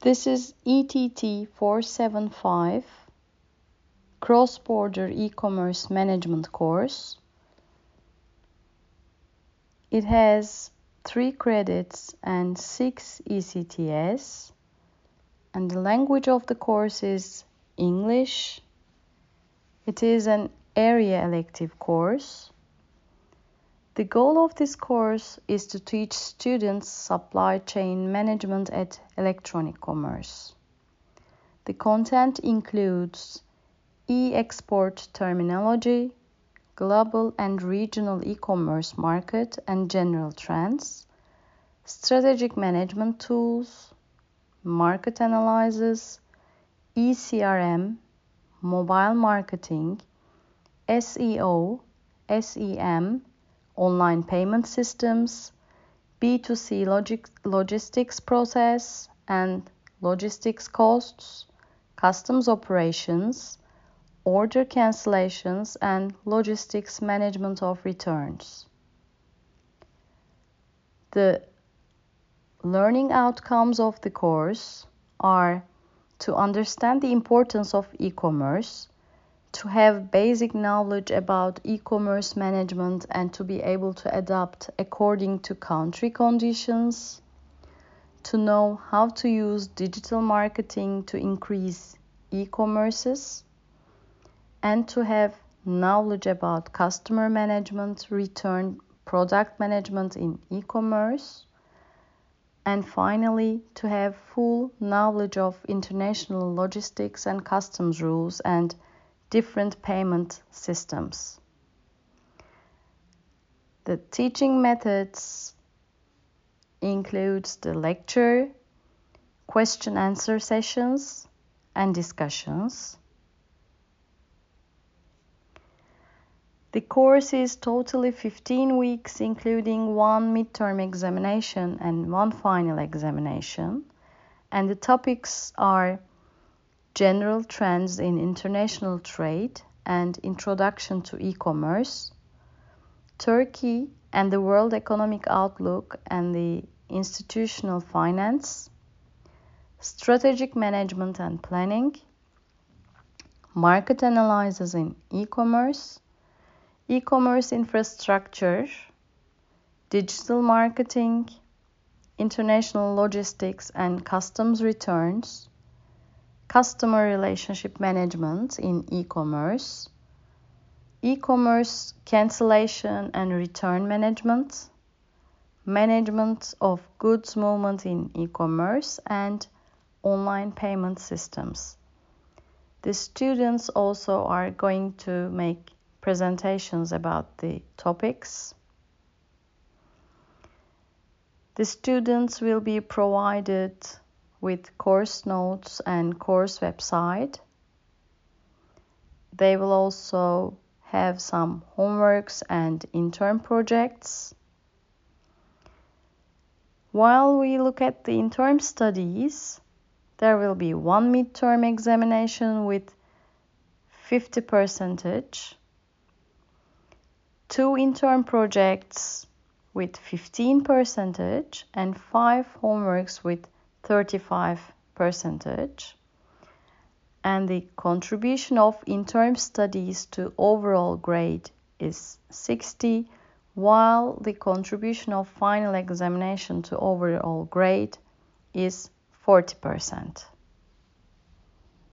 This is ETT 475 Cross Border E-Commerce Management course. It has 3 credits and 6 ECTS and the language of the course is English. It is an area elective course. The goal of this course is to teach students supply chain management at electronic commerce. The content includes e-export terminology, global and regional e-commerce market and general trends, strategic management tools, market analysis, ECRM, mobile marketing, SEO, SEM, online payment systems, B2C logik- logistics process and logistics costs, customs operations, order cancellations, and logistics management of returns. The learning outcomes of the course are to understand the importance of e commerce to have basic knowledge about e-commerce management and to be able to adapt according to country conditions, to know how to use digital marketing to increase e-commerces, and to have knowledge about customer management, return product management in e-commerce, and finally to have full knowledge of international logistics and customs rules and different payment systems. The teaching methods includes the lecture, question answer sessions and discussions. The course is totally 15 weeks including one midterm examination and one final examination and the topics are general trends in international trade and introduction to e-commerce, Turkey and the world economic outlook and the institutional finance, strategic management and planning, market analysis in e-commerce, e-commerce infrastructure, digital marketing, international logistics and customs returns, customer relationship management in e-commerce, e-commerce cancellation and return management, management of goods movement in e-commerce, and online payment systems. The students also are going to make presentations about the topics. The students will be provided with course notes and course website. They will also have some homeworks and intern projects. While we look at the intern studies, there will be one midterm examination with 50 percentage, two intern projects with 15 percentage, and five homeworks with 35 percentage and the contribution of interim studies to overall grade is 60 while the contribution of final examination to overall grade is 40%.